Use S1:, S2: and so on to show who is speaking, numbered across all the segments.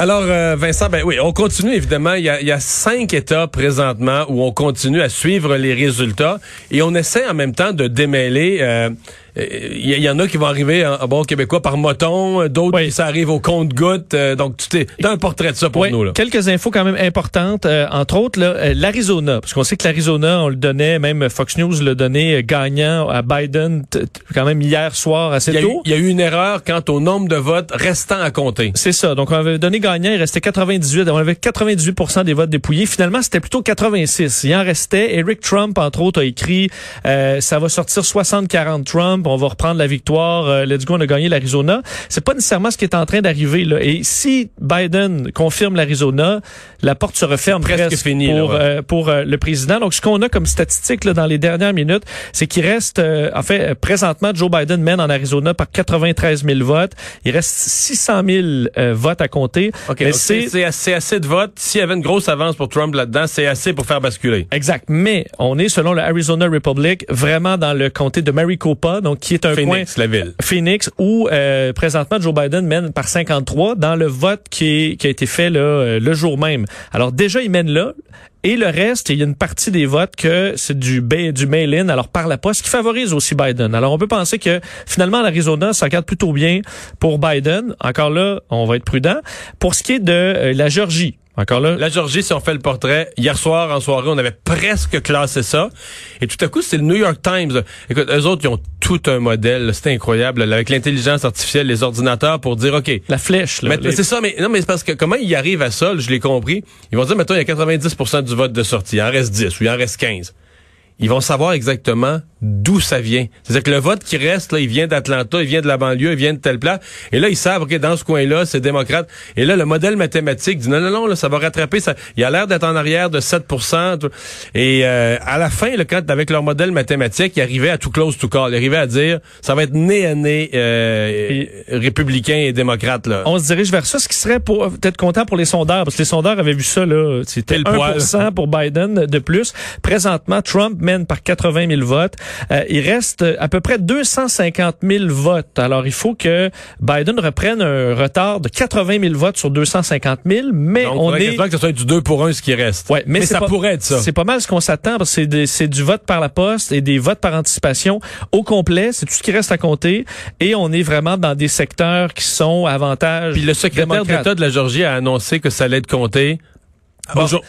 S1: Alors, euh, Vincent, ben oui, on continue évidemment. Il y, a, cinq États présentement où on continue à suivre les résultats et on essaie en même temps de démêler. Euh, il y, en a qui vont arriver en, bon québécois par moton, d'autres qui ça arrive au compte-goutte. Euh, donc, tu es un portrait de ça pour nous. Là.
S2: Quelques infos quand même importantes. Euh, entre autres, euh, l'Arizona, parce qu'on sait que l'Arizona, on le donnait, même Fox News le donnait gagnant à Biden quand même hier soir assez tôt.
S1: Il y a eu une erreur quant au nombre de votes restant à compter.
S2: C'est ça. Donc, on avait donné gagnant, il restait 98. On avait 98% des votes dépouillés. Finalement, c'était plutôt 86. Il en restait. Eric Trump, entre autres, a écrit ça va sortir 60-40 Trump on va reprendre la victoire, euh, let's go, on a gagné l'Arizona. C'est pas nécessairement ce qui est en train d'arriver là. Et si Biden confirme l'Arizona, la porte se referme presque, fini, pour, euh, pour euh, le président. Donc ce qu'on a comme statistique là, dans les dernières minutes, c'est qu'il reste, en fait, présentement, Joe Biden mène en Arizona par 93 000 votes. Il reste 600 000 votes à compter.
S1: Okay, c'est assez, assez de votes. S'il y avait une grosse avance pour Trump là-dedans, c'est assez pour faire basculer.
S2: Exact. Mais on est, selon le Arizona Republic, vraiment dans le comté de Maricopa, donc qui est un
S1: Phoenix,
S2: coin,
S1: la ville.
S2: Phoenix, où euh, présentement Joe Biden mène par 53 dans le vote qui, qui a été fait là, euh, le jour même. Alors déjà, il mène là. Et le reste, il y a une partie des votes que c'est du, du mail-in, alors par la poste, qui favorise aussi Biden. Alors on peut penser que finalement l'Arizona, ça regarde plutôt bien pour Biden. Encore là, on va être prudent. Pour ce qui est de euh, la Georgie,
S1: encore là? La Georgie, si on fait le portrait, hier soir, en soirée, on avait presque classé ça. Et tout à coup, c'est le New York Times. Écoute, eux autres, ils ont tout un modèle. C'est incroyable. avec l'intelligence artificielle, les ordinateurs pour dire, OK.
S2: La flèche, là.
S1: C'est ça, mais non, mais c'est parce que comment ils arrivent à ça, je l'ai compris. Ils vont dire, mettons, il y a 90% du vote de sortie. Il en reste 10 ou il en reste 15 ils vont savoir exactement d'où ça vient. C'est-à-dire que le vote qui reste, là, il vient d'Atlanta, il vient de la banlieue, il vient de telle place. Et là, ils savent, que dans ce coin-là, c'est démocrate. Et là, le modèle mathématique dit non, non, non, là, ça va rattraper. Ça. Il a l'air d'être en arrière de 7% Et euh, à la fin, le quand avec leur modèle mathématique, ils arrivaient à tout close, tout call. Ils arrivaient à dire, ça va être né à nez euh, républicain et démocrate. Là.
S2: On se dirige vers ça, ce qui serait peut-être content pour les sondeurs, parce que les sondeurs avaient vu ça, là, c'était 1 pour Biden de plus. Présentement, Trump mène par 80 000 votes. Euh, il reste à peu près 250 000 votes. Alors, il faut que Biden reprenne un retard de 80 000 votes sur 250 000, mais
S1: Donc,
S2: on est...
S1: que ce soit du 2 pour 1 ce qui reste.
S2: Ouais, mais,
S1: ça pourrait être ça.
S2: C'est pas mal ce qu'on s'attend, parce que c'est du vote par la poste et des votes par anticipation au complet. C'est tout ce qui reste à compter. Et on est vraiment dans des secteurs qui sont avantages
S1: Puis le secrétaire d'État de la Georgie a annoncé que ça allait être compté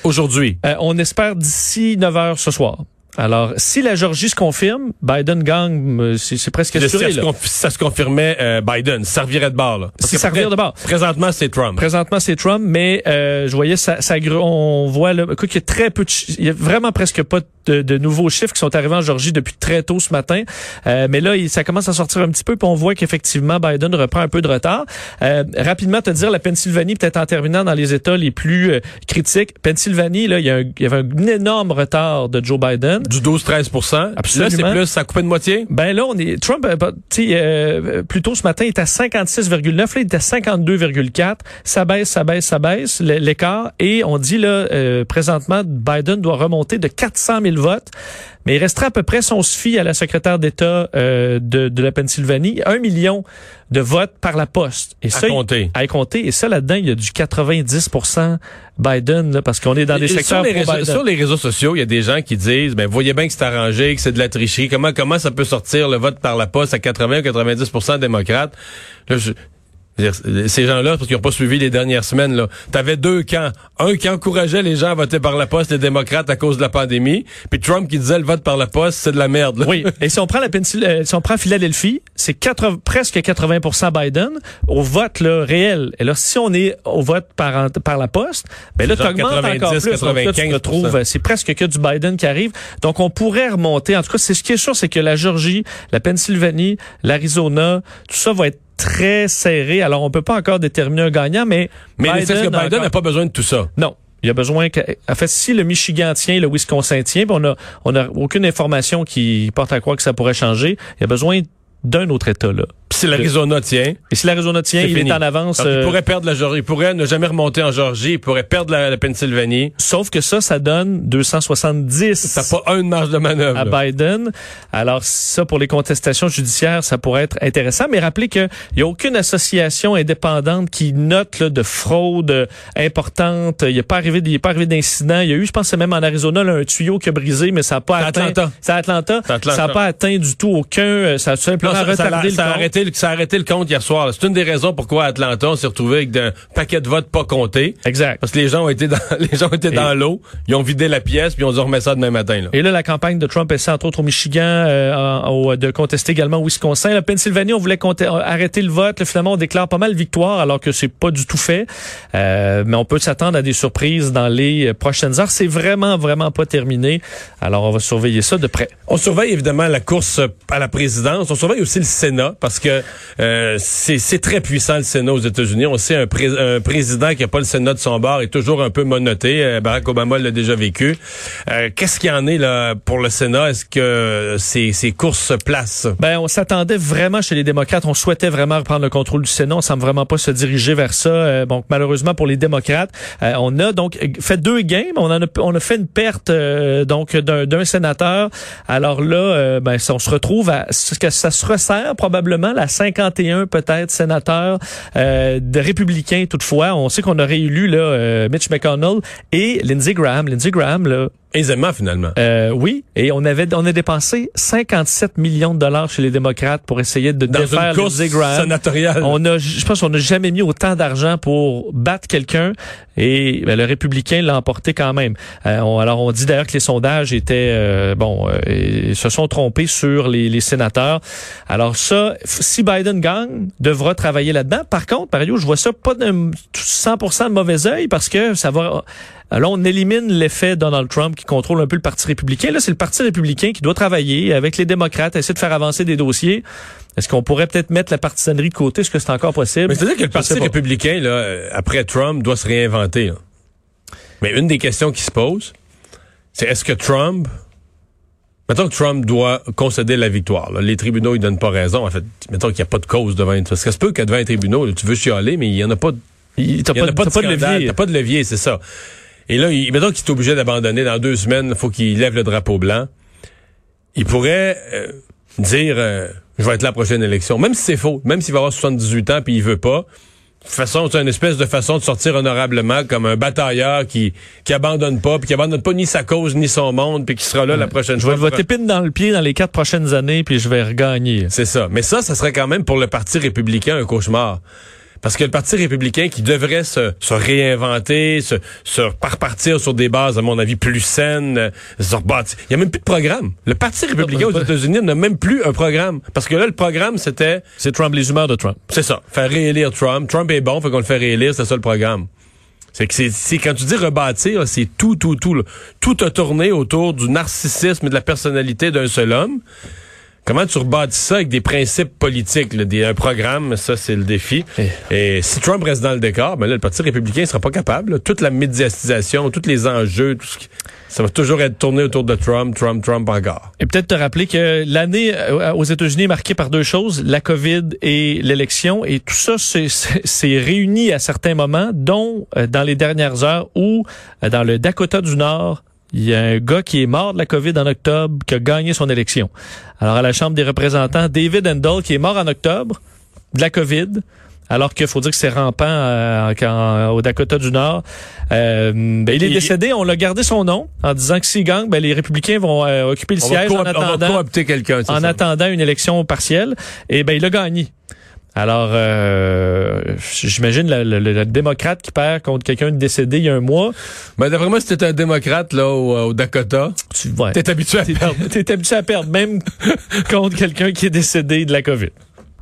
S1: aujourd'hui.
S2: Euh, on espère d'ici 9 heures ce soir. Alors, si la Georgie se confirme, Biden gagne, euh, c'est presque assuré.
S1: Si ça se confirmait, euh, Biden servirait de bord. Là.
S2: Si ça de bord.
S1: Présentement, c'est Trump.
S2: Présentement, c'est Trump, mais euh, je voyais ça, ça, on voit là, écoute, il y a très peu, de, il y a vraiment presque pas de, de, nouveaux chiffres qui sont arrivés en Georgie depuis très tôt ce matin. Euh, mais là, ça commence à sortir un petit peu, puis on voit qu'effectivement, Biden reprend un peu de retard. Euh, rapidement, te dire, la Pennsylvanie, peut-être en terminant dans les États les plus critiques, Pennsylvanie, là, il y, a il y avait un énorme retard de Joe Biden.
S1: Du 12-13 Absolument. Là, c'est plus, ça coupé de moitié?
S2: Ben là, on est, Trump, euh, tu sais, euh, plus tôt ce matin, il était à 56,9. Là, il était à 52,4. Ça baisse, ça baisse, ça baisse, l'écart. Et on dit, là, euh, présentement, Biden doit remonter de 400 000 votes. Mais il resterait à peu près, si on se fie à la secrétaire d'État euh, de, de, la Pennsylvanie, un million de votes par la poste.
S1: Et ça, à compter.
S2: À compter. Et ça, là-dedans, il y a du 90% Biden, là, parce qu'on est dans des secteurs
S1: sur les, réseaux, sur les réseaux sociaux, il y a des gens qui disent, ben voyez bien que c'est arrangé, que c'est de la tricherie. Comment comment ça peut sortir le vote par la poste à 80 ou 90 démocrates? Là, je, ces gens-là, parce qu'ils n'ont pas suivi les dernières semaines, là, t'avais deux camps. Un qui encourageait les gens à voter par la poste, les démocrates, à cause de la pandémie, puis Trump qui disait le vote par la poste, c'est de la merde.
S2: Oui. Et si on prend la Pennsylvanie, euh, si on prend Philadelphie, c'est presque 80% Biden au vote là, réel. Et là, si on est au vote par, par la poste, ben là, t'augmentes encore plus. 95 c'est presque que du Biden qui arrive. Donc, on pourrait remonter. En tout cas, c'est ce qui est sûr, c'est que la Georgie, la Pennsylvanie, l'Arizona, tout ça va être très serré. Alors, on peut pas encore déterminer un gagnant, mais
S1: Mais c'est que Biden
S2: encore-
S1: n'a pas besoin de tout ça.
S2: Non. Il y a besoin que, en fait, si le Michigan tient, le Wisconsin tient, puis on a, on a aucune information qui porte à croire que ça pourrait changer. Il y a besoin d'un autre État, là.
S1: Si l'Arizona tient,
S2: Et si l'Arizona tient, il
S1: fini.
S2: est en avance.
S1: Il
S2: euh,
S1: pourrait perdre la Georgie, il pourrait ne jamais remonter en Georgie, il pourrait perdre la, la Pennsylvanie.
S2: Sauf que ça, ça donne 270
S1: Ça n'a pas une marge de manœuvre.
S2: à
S1: là.
S2: Biden. Alors ça, pour les contestations judiciaires, ça pourrait être intéressant. Mais rappelez qu'il n'y a aucune association indépendante qui note là, de fraude importante. Il n'y a pas arrivé, il est pas arrivé d'incident. Il y a eu, je pense, même en Arizona, là, un tuyau qui a brisé, mais ça n'a pas atteint.
S1: Atlanta.
S2: C'est Atlanta.
S1: C'est Atlanta.
S2: Ça n'a pas atteint du tout aucun. euh, Ça a simplement
S1: Non, ça, ça,
S2: retardé
S1: a- ça a
S2: le
S1: arrêté, le- ça a arrêté le compte hier soir. C'est une des raisons pourquoi à Atlanta, on s'est retrouvé avec un paquet de votes pas comptés.
S2: Exact.
S1: Parce que les gens ont été dans, les gens
S2: Et-
S1: dans l'eau, ils ont vidé la pièce, puis on dit on remet ça demain matin. Là.
S2: Et là, la campagne de Trump essaie entre autres au Michigan euh, au- de contester également au Wisconsin. La Pennsylvanie, on voulait compter- euh, arrêter le vote. Là, finalement, on déclare pas mal victoire alors que c'est pas du tout fait. Euh, mais on peut s'attendre à des surprises dans les euh, prochaines heures. C'est vraiment, vraiment pas terminé. Alors, on va surveiller ça de près.
S1: On surveille évidemment la course à la présidence. On surveille aussi le Sénat parce que euh, c'est très puissant le Sénat aux États-Unis. On sait un, pré- président qui a pas le Sénat de son bord est toujours un peu monoté. Euh, Barack Obama l'a déjà vécu. Euh, Qu'est-ce qu'il en est là pour le Sénat? Est-ce que ces, courses se placent?
S2: Ben, on s'attendait vraiment chez les démocrates. On souhaitait vraiment reprendre le contrôle du Sénat. On semble vraiment pas se diriger vers ça. Donc, malheureusement pour les démocrates, on a donc fait deux mais On a, fait une perte donc d'un sénateur. Alors là, ben, on se retrouve à ce que ça se resserre probablement la 51 peut-être sénateurs euh, de républicains toutefois. On sait qu'on a réélu là euh, Mitch McConnell et Lindsey Graham. Lindsey Graham là,
S1: aisément finalement
S2: euh, oui, et on avait on a dépensé 57 millions de dollars chez les démocrates pour essayer de
S1: Dans
S2: défaire
S1: une course
S2: Lindsey Graham.
S1: sénatoriale.
S2: On a, je pense qu'on n'a jamais mis autant d'argent pour battre quelqu'un et ben, le républicain l'a emporté quand même. Euh, on- alors on dit d'ailleurs que les sondages étaient euh, bon, euh, ils se sont trompés sur les, les sénateurs. Alors ça, si Biden gagne, devra travailler là-dedans. Par contre, Mario, je vois ça pas de 100% de mauvais œil parce que ça va. Là, on élimine l'effet Donald Trump qui contrôle un peu le Parti républicain. Là, c'est le Parti républicain qui doit travailler avec les démocrates, essayer de faire avancer des dossiers. Est-ce qu'on pourrait peut-être mettre la partisanerie de côté? Est-ce que c'est encore possible?
S1: Mais c'est-à-dire que le Parti républicain, là, après Trump, doit se réinventer. là. Mais une des questions qui se pose, c'est est-ce que Trump... Mettons que Trump doit concéder la victoire. là. Les tribunaux, ils donnent pas raison. En fait, mettons qu'il n'y a pas de cause devant... Parce que ça se peut qu'à devant les tribunaux, là, tu veux chialer, mais il n'y en a pas de
S2: Il- T'as pas,
S1: de,
S2: levier.
S1: T'as pas de levier, c'est ça. Et là, il, mettons qu'il est obligé d'abandonner dans deux semaines, il faut qu'il lève le drapeau blanc. Il pourrait euh, dire euh, je vais être là à la prochaine élection, même si c'est faux, même s'il va avoir 78 ans puis il veut pas. De toute façon, c'est une espèce de façon de sortir honorablement comme un batailleur qui qui abandonne pas, puis qui abandonne pas ni sa cause ni son monde, puis qui sera là la prochaine
S2: Je
S1: fois.
S2: vais voter pine dans le pied dans les quatre prochaines années, puis je vais regagner.
S1: C'est ça. Mais ça, ça serait quand même pour le Parti républicain un cauchemar. Parce que le Parti républicain qui devrait se, se réinventer, se, se repartir sur des bases, à mon avis, plus saines, euh, se rebâtir. Il n'y a même plus de programme. Le Parti républicain aux États-Unis n'a même plus un programme. Parce que là, le programme, c'était,
S2: C'est Trump, les humeurs de Trump.
S1: c'est ça, faire réélire Trump. Trump est bon, fait qu'on le fait réélire, c'est ça le programme. C'est que c'est, c'est- quand tu dis rebâtir, c'est tout, tout, tout. là. Tout a tourné autour du narcissisme et de la personnalité d'un seul homme. Comment tu rebâtis ça avec des principes politiques, là, des, un programme, ça c'est le défi. Et si Trump reste dans le décor, ben là, le Parti républicain ne sera pas capable. là. Toute la médiatisation, tous les enjeux, tout ce qui- ça va toujours être tourné autour de Trump, Trump, Trump encore.
S2: Et peut-être te rappeler que l'année euh, aux États-Unis est marquée par deux choses, la COVID et l'élection. Et tout ça c'est réuni à certains moments, dont euh, dans les dernières heures où, euh, dans le Dakota du Nord, il y a un gars qui est mort de la COVID en octobre, qui a gagné son élection. Alors à la Chambre des représentants, David Endall, qui est mort en octobre de la COVID, alors qu'il faut dire que c'est rampant euh, quand- au Dakota du Nord. Euh, ben, il est décédé, on l'a gardé son nom en disant que s'il gagne, ben, les républicains vont euh, occuper le
S1: On
S2: siège en
S1: coop- on va
S2: attendant,
S1: coopter quelqu'un, c'est
S2: en
S1: ça.
S2: attendant une élection partielle. Et ben il a gagné. Alors, euh, j'imagine le, le- le démocrate qui perd contre quelqu'un de décédé il y a un mois.
S1: Ben, d'après moi, si t'es un démocrate là au, au Dakota,
S2: Tu ouais,
S1: t'es habitué à perdre.
S2: t'es habitué à perdre, même contre quelqu'un qui est décédé de la COVID.